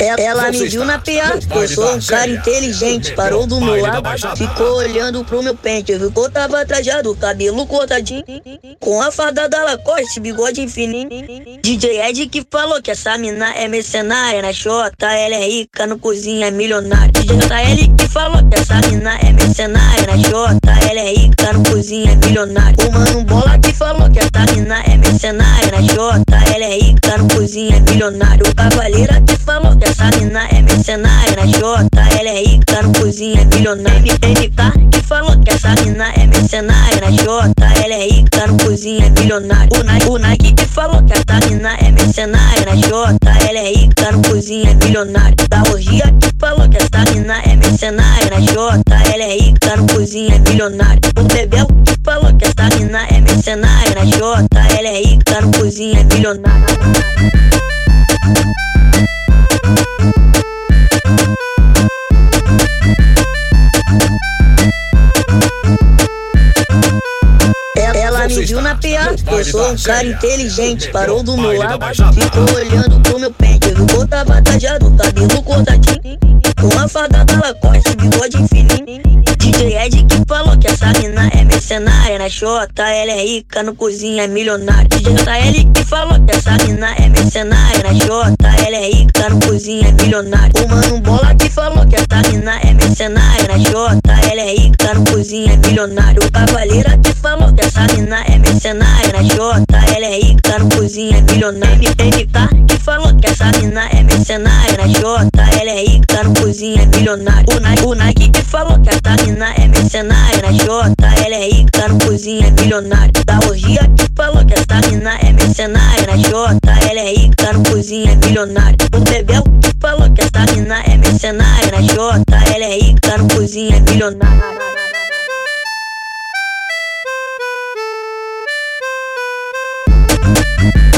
Ela, me viu na PA, eu sou um cara inteligente, parou do meu lado, ficou olhando pro meu pente, viu que eu tava trajado, cabelo cortadinho, com a fardada Lacoste, bigode fininho. DJ Ed que falou que essa mina é mercenária, na Xota, ela é rica, no cozinha é milionária. DJ JL que falou que essa mina é mercenária, na Xota, ela é rica, no cozinha é milionária. O mano bola que falou que essa mina é mercenária, na Xota, ela é rica, no cozinha é milionária. O cavaleira que falou que é mercenária na Jota, ela é rica, no cozinha é milionária. MK que falou que essa mina é mercenária na Jota, ela é rica, no cozinha é milionária. O Nike, o Nike que falou que essa mina é mercenária na Jota, ela é rica, no cozinha é milionária. Da orgia que falou que essa mina é mercenária na Jota, ela é rica, no cozinha milionária. O Bebel que falou que essa mina é mercenária na Jota, ela é rica, no cozinha milionária. Viu na PA, eu sou um cara inteligente, parou do meu lado, ficou olhando pro meu pente, eu tava tajado, cabelo cortadinho, com a fardada Lacoste, bigode fininho. DJ Ed que falou que essa mina é mercenária na Xota, ela é rica, no cozinha é milionária. DJ JL que falou que essa mina é mercenária na Xota, ela é rica, cozinha é milionária. O mano bola que falou que essa mina é mercenária na Xota, ela é rica, cozinha é milionário. O cavaleira que falou que essa mina é mercenária na Jota, ela é rica, cozinha é milionária. MK que falou cozinha milionária. O Nike, o Nike que falou que essa mina é mercenária na Jota, ela é rica, no cozinha é milionária. Da orgia que falou que essa mina é mercenária na Jota, ela é rica, no cozinha é milionária. O Bebel que falou que essa mina é mercenária na Jota, ela é rica, no cozinha é milionária. Thank